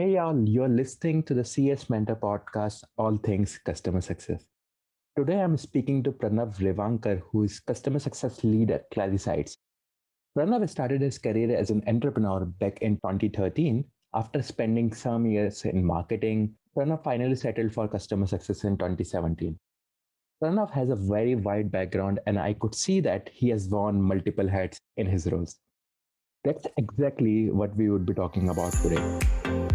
Hey, y'all, you're listening to the CS Mentor podcast, All Things Customer Success. Today, I'm speaking to Pranav Revankar, who is Customer Success Lead at Clarisights. Pranav started his career as an entrepreneur back in 2013. After spending some years in marketing, Pranav finally settled for customer success in 2017. Pranav has a very wide background, and I could see that he has worn multiple hats in his roles. That's exactly what we would be talking about today.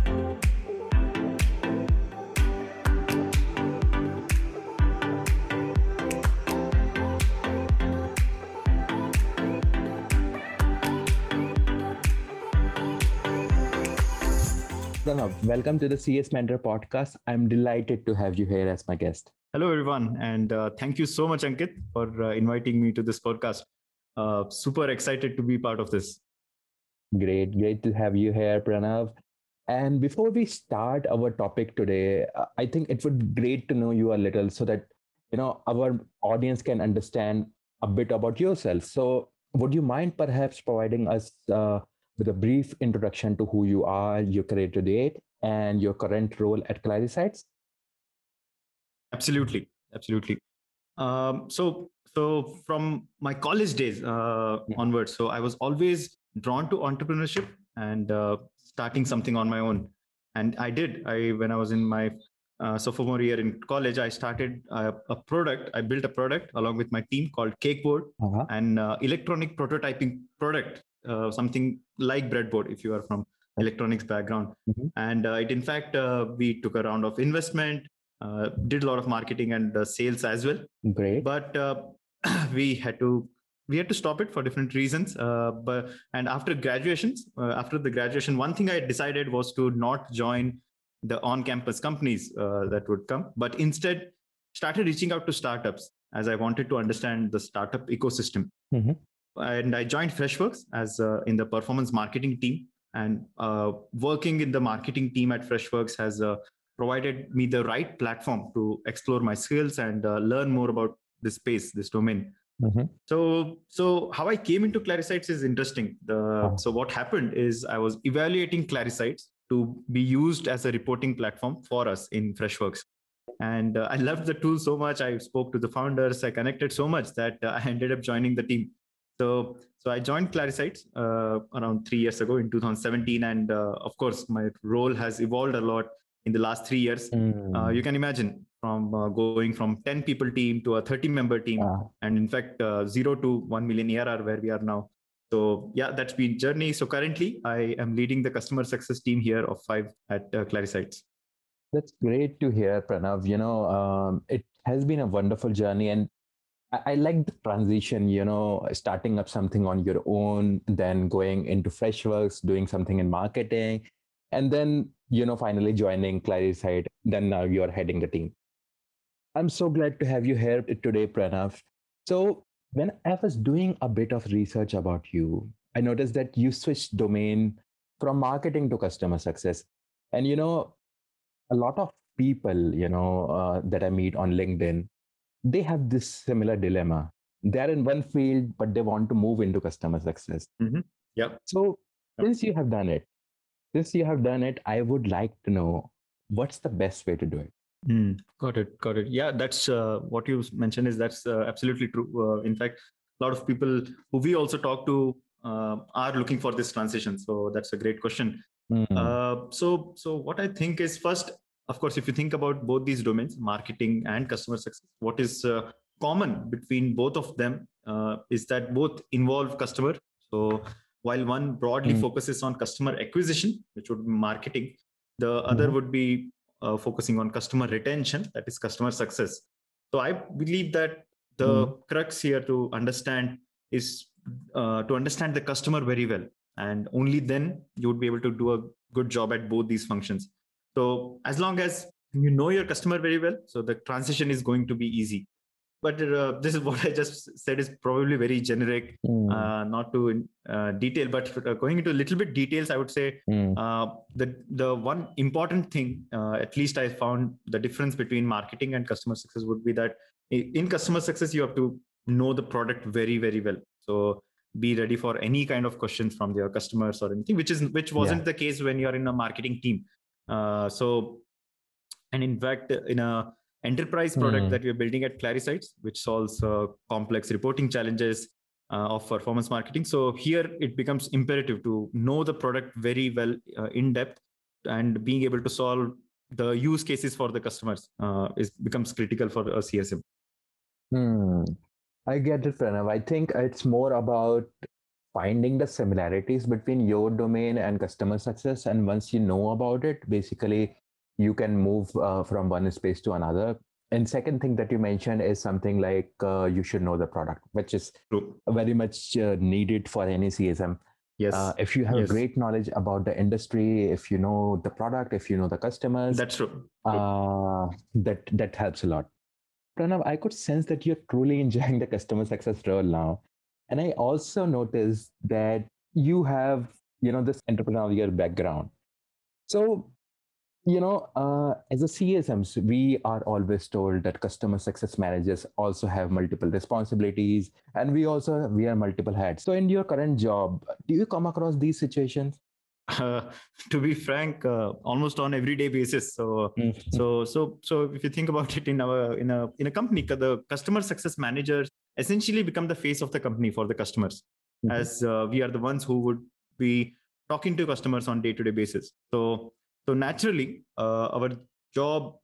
Pranav, welcome to the CS Mentor podcast. I'm delighted to have you here as my guest. Hello, everyone. And uh, thank you so much, Ankit, for uh, inviting me to this podcast. Uh, super excited to be part of this. Great, great to have you here, Pranav. And before we start our topic today, uh, I think it would be great to know you a little so that you know our audience can understand a bit about yourself. So, would you mind perhaps providing us uh, with a brief introduction to who you are, your career to date, and your current role at Clarisights? Absolutely, absolutely. Um, so, so from my college days uh, yeah. onwards, so I was always drawn to entrepreneurship and uh, starting something on my own. And I did. I when I was in my uh, sophomore year in college, I started a, a, product. I built a product along with my team called Cakeboard, uh-huh. an uh, electronic prototyping product uh, something like breadboard if you are from electronics background. Mm-hmm. and uh, it in fact uh, we took a round of investment uh, did a lot of marketing and uh, sales as well. Great. But uh, we had to we had to stop it for different reasons but and after graduations after the graduation one thing i decided was to not join the on campus companies that would come but instead started reaching out to startups as i wanted to understand the startup ecosystem. Mm-hmm and I joined Freshworks as uh, in the performance marketing team. And uh, working in the marketing team at Freshworks has uh, provided me the right platform to explore my skills and uh, learn more about this space, this domain. Mm-hmm. So, so how I came into Clarisights is interesting. The, oh. So what happened is I was evaluating Clarisights to be used as a reporting platform for us in Freshworks and uh, i loved the tool so much i spoke to the founders i connected so much that uh, i ended up joining the team so, so I joined Clarisights uh, around three years ago in 2017, and uh, of course, my role has evolved a lot in the last three years. Mm. Uh, you can imagine from uh, going from 10 people team to a 30 member team, and in fact, uh, zero to one million ARR where we are now. So yeah, that's been journey. So currently, I am leading the customer success team here of five at uh, Clarisights. That's great to hear, Pranav. You know, um, it has been a wonderful journey, and I, like the transition, you know, starting up something on your own, then going into Freshworks, doing something in marketing, and then, you know, finally joining Clarisight. Then now you're heading the team. I'm so glad to have you here today, Pranav. So, when I was doing a bit of research about you, I noticed that you switched domain from marketing to customer success. And, you know, a lot of people, you know, uh, that I meet on LinkedIn, they have this similar dilemma. They're in one field, but they want to move into customer success. Mm-hmm. Yep. So yep. since you have done it, since you have done it, I would like to know what's the best way to do it. Mm, got it. Got it. Yeah, that's uh, what you mentioned. Is that's uh, absolutely true. Uh, in fact, a lot of people who we also talk to uh, are looking for this transition. So that's a great question. Mm. so, so what I think is first of course, if you think about both these domains, marketing and customer success, what is uh, common between both of them uh, is that both involve customer. So while one broadly mm. focuses on customer acquisition, which would be marketing, the mm. other would be uh, focusing on customer retention, that is customer success. So I believe that the mm. crux here to understand is uh, to understand the customer very well, and only then you would be able to do a good job at both these functions. So as long as you know your customer very well, so the transition is going to be easy. But uh, this is what I just said is probably very generic, mm. uh, not to uh, detail. But uh, going into a little bit details, I would say mm. the the one important thing, uh, at least I found the difference between marketing and customer success would be that in customer success you have to know the product very very well. So be ready for any kind of questions from your customers or anything which is which wasn't yeah. the case when you're in a marketing team Uh, so, and in fact, in a enterprise product mm. that we're building at Clarisights, which solves uh, complex reporting challenges uh, of performance marketing. So here it becomes imperative to know the product very well uh, in depth and being able to solve the use cases for the customers uh, is becomes critical for a CSM. Hmm. I get it, Pranav. I think it's more about finding the similarities between your domain and customer success. And once you know about it, basically you can move uh, from one space to another. And second thing that you mentioned is something like uh, you should know the product, which is True. very much uh, needed for any CSM. Yes. Uh, if you have yes. great knowledge about the industry, if you know the product, if you know the customers, that's true. true. Uh, that that helps a lot. Pranav, I could sense that you're truly enjoying the customer success role now. And I also noticed that you have, you know, this entrepreneurial background. So, you know, uh, as a CSMs, we are always told that customer success managers also have multiple responsibilities, and we also wear multiple hats. So, in your current job, do you come across these situations? Uh, to be frank, uh, almost on everyday basis. So, mm-hmm. so, so, so, if you think about it, in our in a in a company, the customer success managers essentially become the face of the company for the customers, mm-hmm. as uh, we are the ones who would be talking to customers on day to day basis. So, so naturally, uh, our job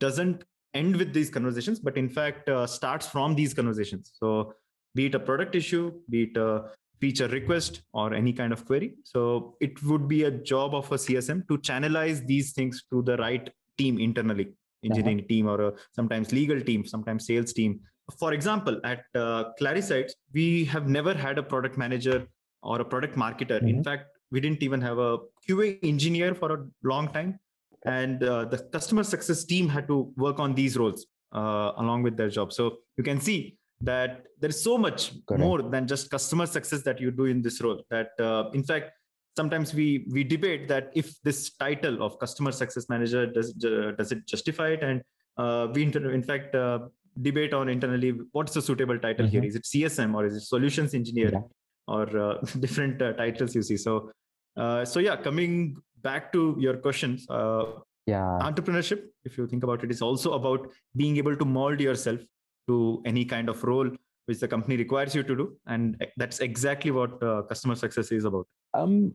doesn't end with these conversations, but in fact uh, starts from these conversations. So, be it a product issue, be it a feature request or any kind of query. So it would be a job of a CSM to channelize these things to the right team internally, engineering uh-huh. team or a, sometimes legal team, sometimes sales team. For example, at uh, Clarisights, we have never had a product manager or a product marketer. Mm-hmm. In fact, we didn't even have a QA engineer for a long time. And uh, the customer success team had to work on these roles uh, along with their job. So you can see that there is so much Correct. more than just customer success that you do in this role that uh, in fact sometimes we we debate that if this title of customer success manager does uh, does it justify it and uh, we in fact uh, debate on internally what's the suitable title mm-hmm. here is it csm or is it solutions engineer yeah. or uh, different uh, titles you see. So so yeah coming back to your questions yeah. entrepreneurship if you think about it is also about being able to mold yourself to any kind of role which the company requires you to do. And that's exactly what uh, customer success is about. Um,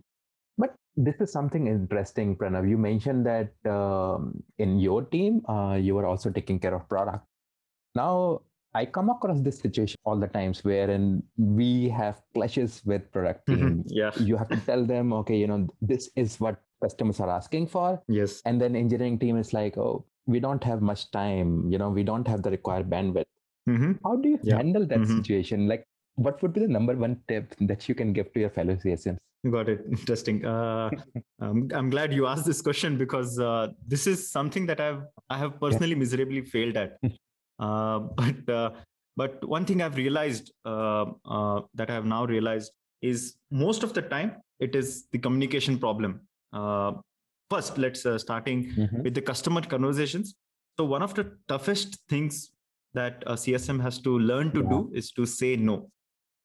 but this is something interesting pranav. You mentioned that um, in your team uh, you were also taking care of product now i come across this situation all the times wherein we have clashes with product team mm-hmm. yeah you have to tell them okay you know this is what customers are asking for yes and then engineering team is like oh we don't have much time you know we don't have the required bandwidth Mm-hmm. How do you yeah. handle that mm-hmm. situation? Like, what would be the number one tip that you can give to your fellow CSMs? Got it. Interesting. Uh, um, I'm glad you asked this question because uh, this is something that I've I have personally yeah. miserably failed at. uh, but uh, but one thing I've realized uh, uh, that I have now realized is most of the time it is the communication problem. first, let's starting mm-hmm. with the customer conversations. So one of the toughest things that a CSM has to learn to yeah. do is to say no.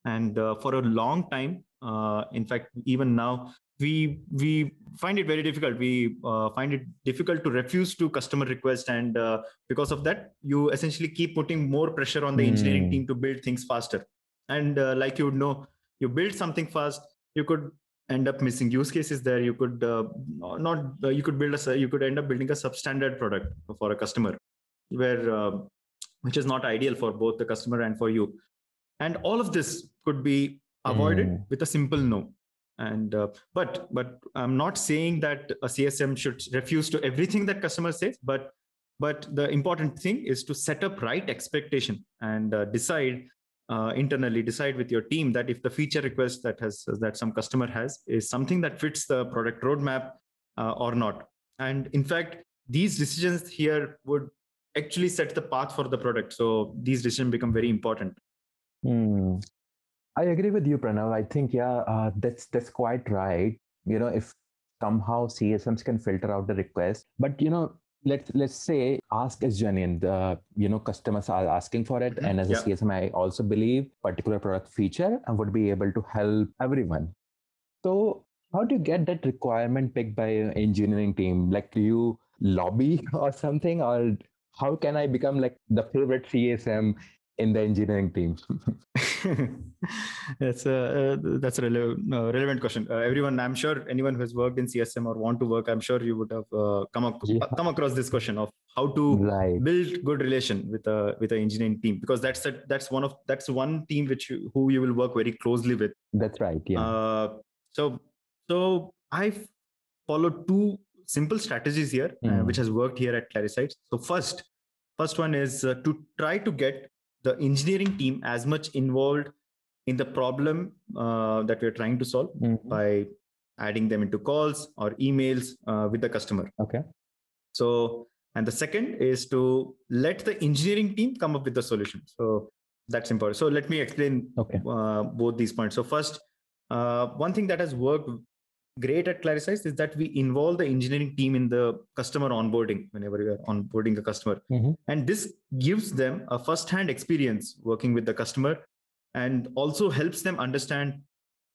And uh, for a long time, uh, in fact, even now, we we find it very difficult. We uh, find it difficult to refuse to customer request, and uh, because of that, you essentially keep putting more pressure on the mm. engineering team to build things faster. And uh, like you would know, you build something fast, you could end up missing use cases there. You could uh, not you could build a you could end up building a substandard product for a customer where which is not ideal for both the customer and for you. And all of this could be avoided mm. with a simple no. And uh, but but I'm not saying that a CSM should refuse to everything that customer says, but but the important thing is to set up right expectation and uh, decide uh, internally decide with your team that if the feature request that has that some customer has is something that fits the product roadmap uh, or not and in fact these decisions here would actually set the path for the product. So these decisions become very important. Hmm. I agree with you, Pranav. I think yeah, uh, that's that's quite right. You know, if somehow CSMs can filter out the request, but you know, let's let's say ask is genuine. The you know customers are asking for it, mm-hmm. and as a yeah. CSM, I also believe particular product feature and would be able to help everyone. So how do you get that requirement picked by an engineering team? Like, do you lobby or something, or how can I become like the favorite CSM in the engineering team? that's a uh, that's a rele- uh, relevant question. Uh, everyone, I'm sure anyone who has worked in CSM or want to work, I'm sure you would have uh, come ac- Yeah. come across this question of how to right. build good relation with a with an engineering team because that's a, that's one of that's one team which you, who you will work very closely with. That's right. Yeah. Uh, so so I followed two simple strategies here, uh, Mm. which has worked here at Clarisights. So first, first one is uh, to try to get the engineering team as much involved in the problem uh, that we're trying to solve Mhm. by adding them into calls or emails uh, with the customer. Okay. So, and the second is to let the engineering team come up with the solution. So that's important. So let me explain Okay. uh, both these points. So first, uh, one thing that has worked great at Clarisights is that we involve the engineering team in the customer onboarding whenever you are onboarding a customer. Mhm. And this gives them a first-hand experience working with the customer and also helps them understand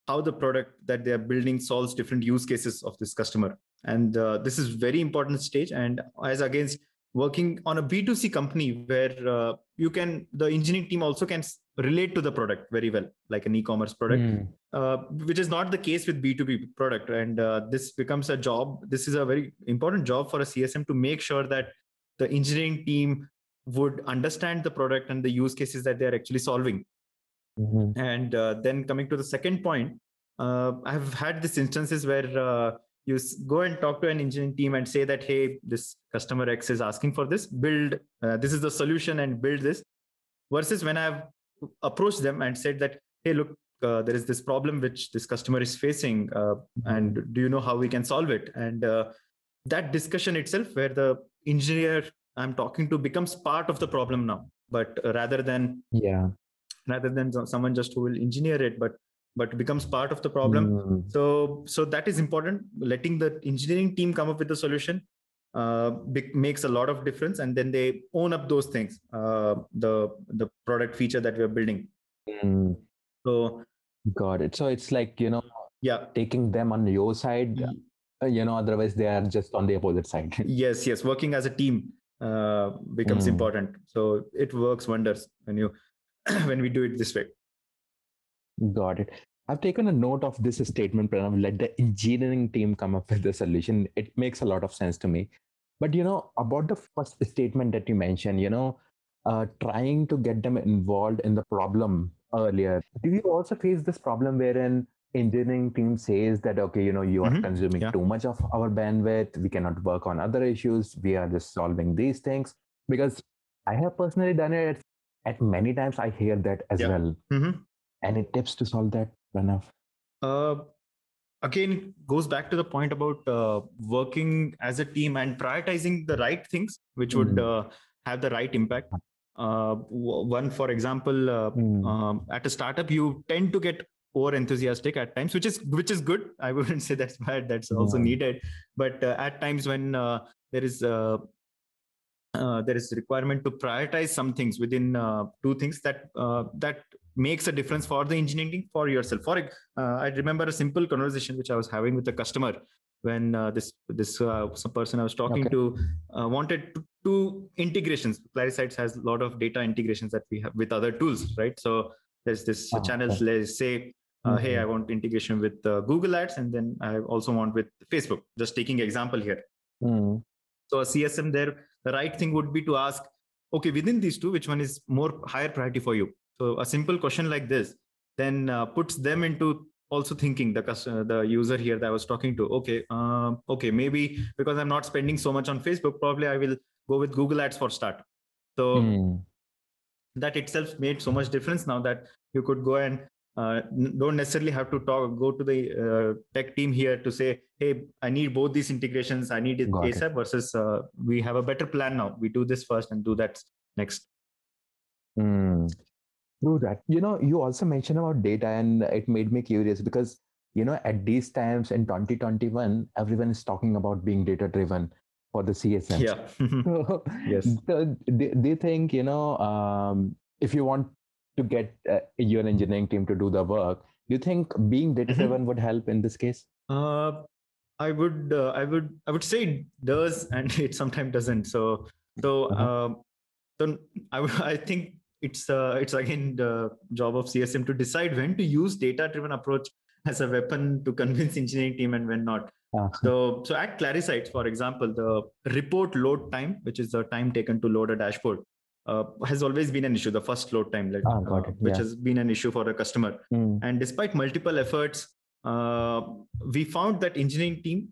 how the product that they are building solves different use cases of this customer. And uh, this is very important stage. And as against working on a B2C company where uh, you can, the engineering team also can relate to the product very well, like an e-commerce product Mm. uh, which is not the case with B2B product. And uh, this becomes a job. This is a very important job for a CSM to make sure that the engineering team would understand the product and the use cases that they're actually solving. Mhm. And uh, then coming to the second point, uh, I've had these instances where uh, you go and talk to an engineering team and say that, hey, this customer X is asking for this, build, uh, this is the solution and build this. Versus when I've approached them and said that, hey, look, uh, there is this problem which this customer is facing, uh, and do you know how we can solve it? And uh, that discussion itself, where the engineer I'm talking to becomes part of the problem now, but uh, rather than Yeah. rather than someone just who will engineer it but but becomes part of the problem Mm. so so that is important letting the engineering team come up with the solution uh, makes a lot of difference and then they own up those things uh, the the product feature that we're building Mm. so Got it. So it's like you know yeah taking them on your side. y- uh, You know, otherwise they are just on the opposite side. yes yes working as a team uh, becomes Mm. important so it works wonders when you when we do it this way Got it. I've taken a note of this statement, Pranav. Let the engineering team come up with the solution. It makes a lot of sense to me. But you know, about the first statement that you mentioned, you know, uh, trying to get them involved in the problem earlier. Do you also face this problem wherein engineering team says that okay, you know, you are Mhm. consuming Yeah. too much of our bandwidth. We cannot work on other issues. We are just solving these things because I have personally done it. At many times, I hear that as Yeah. well. Mhm. Any tips to solve that, Pranav? Uh, again, it goes back to the point about uh, working as a team and prioritizing the right things, which would Mm. uh, have the right impact. Uh, one, for example, uh, Mm. um, at a startup, you tend to get over enthusiastic at times, which is which is good. I wouldn't say that's bad. That's also needed. But uh, at times when uh, there is uh, uh, there is requirement to prioritize some things within uh, two things that uh, that makes a difference for the engineering for yourself for uh, i remember a simple conversation which i was having with a customer when uh, this this uh, some person i was talking Okay. to uh, wanted to, to integrations clarisights has a lot of data integrations that we have with other tools right so there's this Ah, channels okay. let's say uh, hey i Mhm. want integration with uh, google ads and then i also want with facebook just taking example here Mm. so a CSM there, the right thing would be to ask, okay, within these two, which one is more higher priority for you? So a simple question like this then uh, puts them into also thinking the customer, the user here that I was talking to. Okay, um, okay, maybe because I'm not spending so much on Facebook, probably I will go with Google Ads for start. So Mm. that itself made so much difference now that you could go and uh, don't necessarily have to talk go to the uh, tech team here to say hey i need both these integrations i need it Got it. asap versus uh, we have a better plan now we do this first and do that next Mm. True that. You know, you also mentioned about data, and it made me curious because, you know, at these times in 2021, everyone is talking about being data driven for the CSM. yeah So, Yes. so they, they think, you know, um, if you want to get uh, your engineering team to do the work, do you think being data driven would help in this case? Uh, I would, uh, I would, I would say it does, and it sometimes doesn't. So, so, uh-huh. Um, so I, I think it's, uh, it's again the job of CSM to decide when to use data-driven approach as a weapon to convince engineering team and when not. Uh-huh. So, so at Clarisights, for example, the report load time, which is the time taken to load a dashboard, uh, has always been an issue. The first load time, like, oh, uh, which has been an issue for a customer. Mm. And despite multiple efforts, uh, we found that engineering team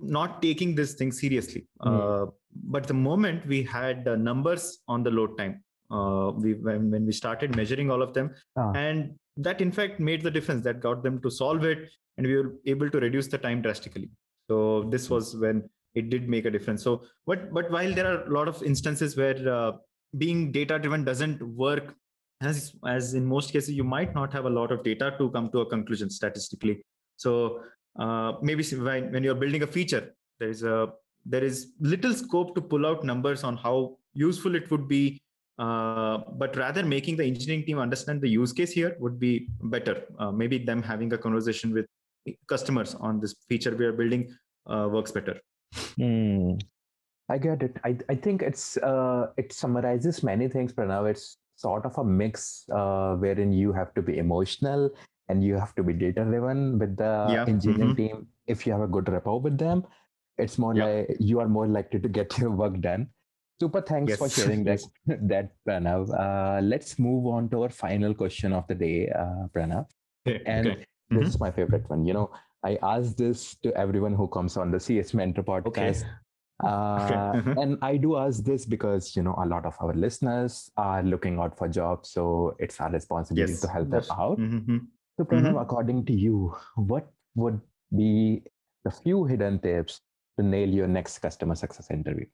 not taking this thing seriously. Mm. but the moment we had the numbers on the load time, uh, we when, when we started measuring all of them, ah. and that in fact made the difference. That got them to solve it, and we were able to reduce the time drastically. So this was when it did make a difference. So, but but while there are a lot of instances where uh, being data driven doesn't work as as in most cases you might not have a lot of data to come to a conclusion statistically so uh, maybe when, when you're building a feature there is a there is little scope to pull out numbers on how useful it would be uh, but rather making the engineering team understand the use case here would be better uh, maybe them having a conversation with customers on this feature we are building uh, works better mm. I get it. I, I think it's uh, it summarizes many things, Pranav. It's sort of a mix uh, wherein you have to be emotional and you have to be data driven with the yeah. engineering mm-hmm. team. If you have a good rapport with them, it's more yeah. like you are more likely to get your work done. Super thanks yes. for sharing that, that Pranav. Uh, let's move on to our final question of the day, uh, Pranav. Okay. And okay. Mm-hmm. this is my favorite one. You know, I ask this to everyone who comes on the CS Mentor podcast. Okay. Uh, mm-hmm. and I do ask this because you know a lot of our listeners are looking out for jobs, so it's our responsibility yes. to help them out. Mm-hmm. So, Pranav, mm-hmm. according to you, what would be the few hidden tips to nail your next customer success interview?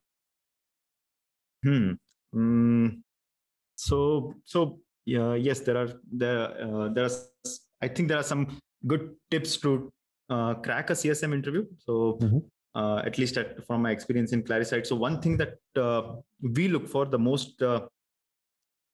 Hmm. Mm. So, so yeah, yes, there are there uh, there are. I think there are some good tips to uh, crack a CSM interview. So, mm-hmm uh, at least at, from my experience in Clarisights. So one thing that uh, we look for the most uh,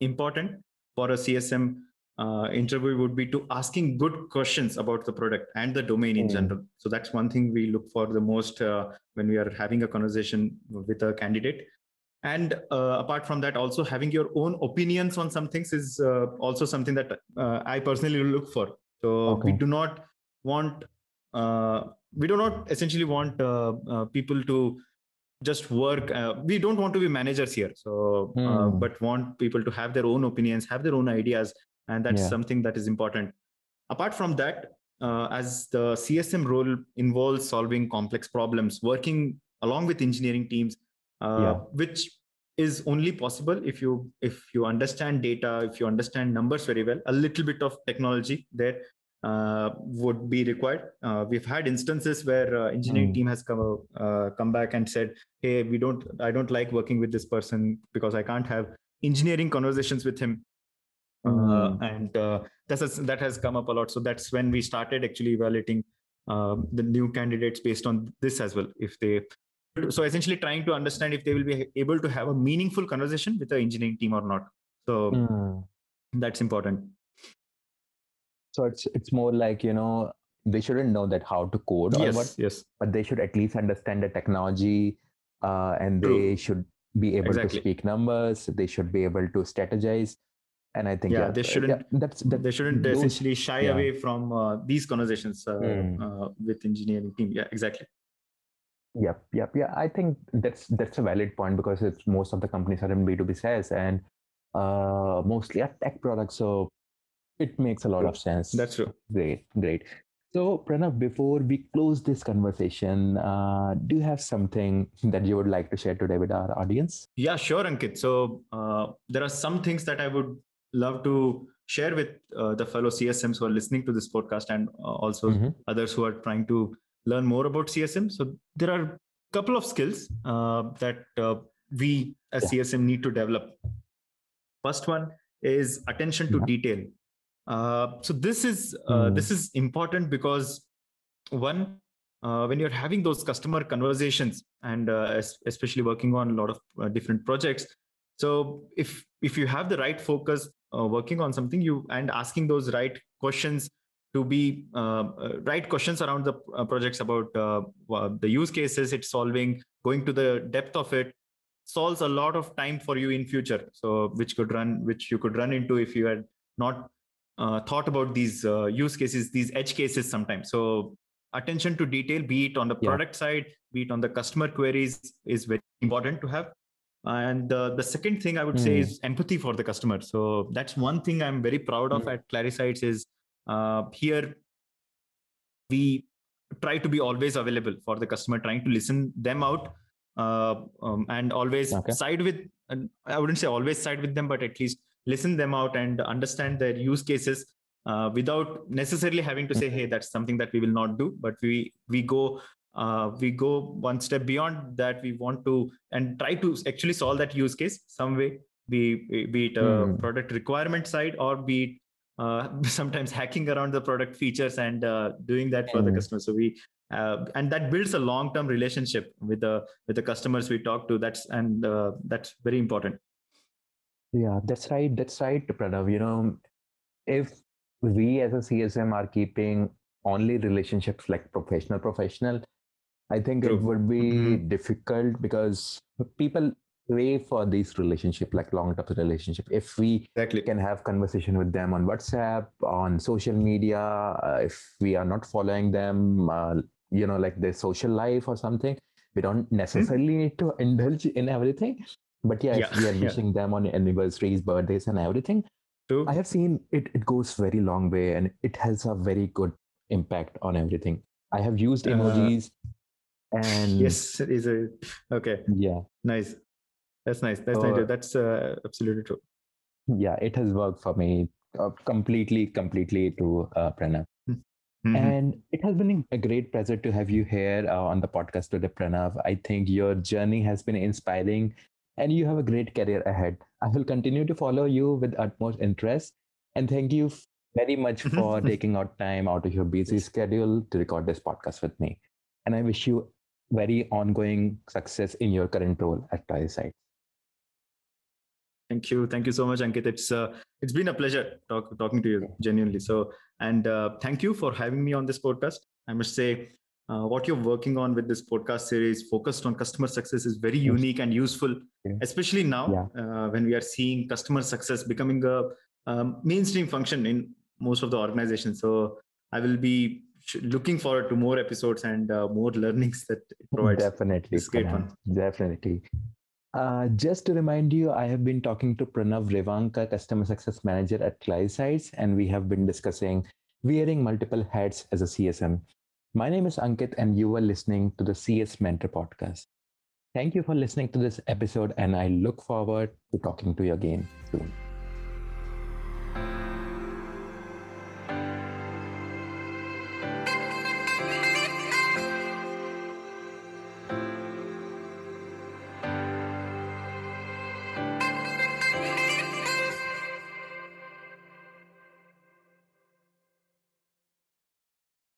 important for a CSM uh, interview would be to asking good questions about the product and the domain in mm. general. So that's one thing we look for the most uh, when we are having a conversation with a candidate. And uh, apart from that, also having your own opinions on some things is also something that I personally look for. So okay. we do not want we do not essentially want uh, uh, people to just work uh, we don't want to be managers here so mm. but want people to have their own opinions have their own ideas and that's yeah. something that is important apart from that uh, as the csm role involves solving complex problems working along with engineering teams uh, yeah. which is only possible if you if you understand data if you understand numbers very well a little bit of technology there uh, would be required. Uh, we've had instances where uh, engineering mm. team has come uh, come back and said, "Hey, we don't. I don't like working with this person because I can't have engineering conversations with him." Mm. and uh, that has that has come up a lot. So that's when we started actually evaluating the new candidates based on this as well. If they so essentially trying to understand if they will be able to have a meaningful conversation with the engineering team or not. So mm. that's important so it's it's more like you know they shouldn't know that how to code or yes, what, yes. but they should at least understand the technology uh, and True. they should be able exactly. to speak numbers they should be able to strategize and i think yeah, yeah they shouldn't yeah, that's that, they shouldn't those, essentially shy yeah. away from uh, these conversations uh, mm. with engineering team yeah exactly yep yep yeah i think that's that's a valid point because it's most of the companies are in b2b sales and uh, mostly are tech products so it makes a lot of sense. That's true. Great, great. So, Pranav, before we close this conversation, uh, do you have something that you would like to share today with our audience? Yeah, sure, Ankit. So, uh, there are some things that I would love to share with uh, the fellow CSMs who are listening to this podcast and uh, also mm-hmm. others who are trying to learn more about CSM. So, there are a couple of skills uh, that uh, we as. CSM need to develop. First one is attention to detail uh, so this is uh, mm. this is important because one uh, when you're having those customer conversations and uh, especially working on a lot of different projects so if if you have the right focus working on something you and asking those right questions to be uh, right questions around the projects about the use cases it's solving going to the depth of it solves a lot of time for you in future so which could run which you could run into if you had not uh, thought about these uh, use cases these edge cases sometimes so attention to detail be it on the product yeah. side be it on the customer queries is very important to have and uh, the second thing i would mm. say hmm. is empathy for the customer so that's one thing i'm very proud of mm. at clarisights is uh, here we try to be always available for the customer trying to listen them out uh, um, and always okay. side with i wouldn't say always side with them but at least listen them out and understand their use cases uh, without necessarily having to say hey that's something that we will not do but we we go uh, we go one step beyond that we want to and try to actually solve that use case some way be be it a mm. product requirement side or be it uh, sometimes hacking around the product features and uh, doing that for mm. the customer so we uh, and that builds a long term relationship with the with the customers we talk to that's and uh, that's very important yeah that's right that's right pranav you know if we as a csm are keeping only relationships like professional professional i think True. it would be mm-hmm. difficult because people crave for these relationship like long term relationship if we exactly. can have conversation with them on whatsapp on social media uh, if we are not following them uh, you know like their social life or something we don't hmm? necessarily mm-hmm. need to indulge in everything but yeah, yeah. if we are wishing yeah. them on anniversaries birthdays and everything True. i have seen it it goes very long way and it has a very good impact on everything i have used uh, emojis uh, and yes it is a okay yeah nice that's nice that's uh, nice that's uh, absolutely true yeah it has worked for me uh, completely completely to uh, pranav Mm-hmm. And it has been a great pleasure to have you here uh, on the podcast today, Pranav. I think your journey has been inspiring and you have a great career ahead. I will continue to follow you with utmost interest. And thank you very much mm-hmm. for taking out time out of your busy schedule to record this podcast with me. And I wish you very ongoing success in your current role at Clarisights. Thank you, thank you so much, Ankit. It's uh, it's been a pleasure talk, talking to you genuinely. So, and uh, thank you for having me on this podcast. I must say, uh, what you're working on with this podcast series, focused on customer success, is very unique and useful, especially now yeah. uh, when we are seeing customer success becoming a um, mainstream function in most of the organizations. So, I will be looking forward to more episodes and uh, more learnings that it provides. Definitely, it's great one. Definitely. Uh, just to remind you, I have been talking to Pranav Revankar, Customer Success Manager at Clarisights, and we have been discussing wearing multiple hats as a CSM. My name is Ankit, and you are listening to the CS Mentor podcast. Thank you for listening to this episode, and I look forward to talking to you again soon.